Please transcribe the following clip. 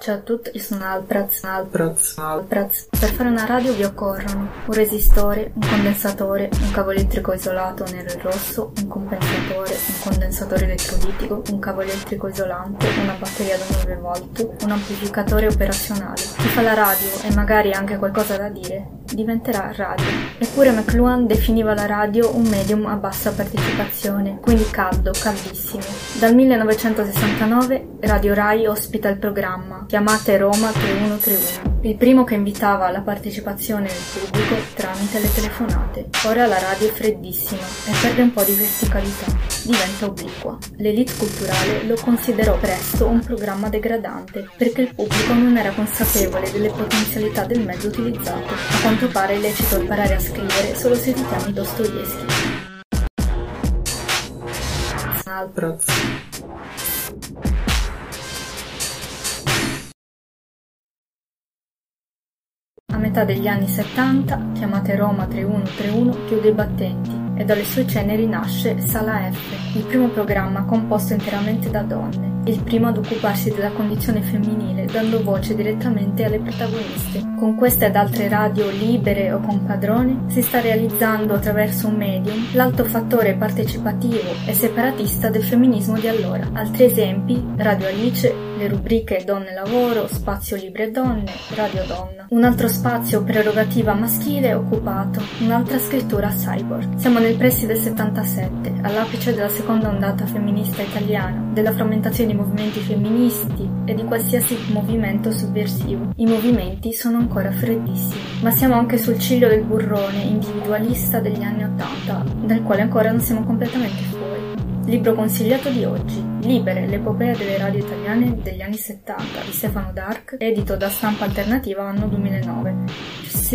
Ciao a tutti, io sono Alpraz, Alpraz, Alpraz. Per fare una radio vi occorrono un resistore, un condensatore, un cavo elettrico isolato nero e rosso, un compensatore, un condensatore elettrolitico, un cavo elettrico isolante, una batteria da 9 volt, un amplificatore operazionale. Chi fa la radio e magari anche qualcosa da dire diventerà radio. Eppure McLuhan definiva la radio un medium a bassa partecipazione, quindi caldo, caldissimo. Dal 1969 Radio Rai ospita il programma Chiamate Roma 3131, il primo che invitava alla partecipazione del pubblico tramite le telefonate. Ora la radio è freddissima e perde un po' di verticalità, diventa obliqua. L'elite culturale lo considerò presto un programma degradante perché il pubblico non era consapevole delle potenzialità del mezzo utilizzato. A quanto pare è lecito imparare a scrivere solo se ti chiami Dostoevsky. Alpraz. A metà degli anni 70, chiamate Roma 3131, chiude i battenti e dalle sue ceneri nasce Sala F, il primo programma composto interamente da donne, il primo ad occuparsi della condizione femminile dando voce direttamente alle protagoniste. Con queste ed altre radio libere o con padrone si sta realizzando attraverso un medium l'alto fattore partecipativo e separatista del femminismo di allora. Altri esempi, Radio Alice, le rubriche Donne Lavoro, Spazio Libre Donne, Radio Donna. Un altro spazio prerogativa maschile occupato, un'altra scrittura cyborg. Siamo nel pressi del 77, all'apice della seconda ondata femminista italiana, della frammentazione di movimenti femministi e di qualsiasi movimento sovversivo. I movimenti sono ancora freddissimi, ma siamo anche sul ciglio del burrone individualista degli anni Ottanta, dal quale ancora non siamo completamente fuori. Libro consigliato di oggi, Libere, l'epopea delle radio italiane degli anni 70 di Stefano Dark, edito da Stampa Alternativa anno 2009. Si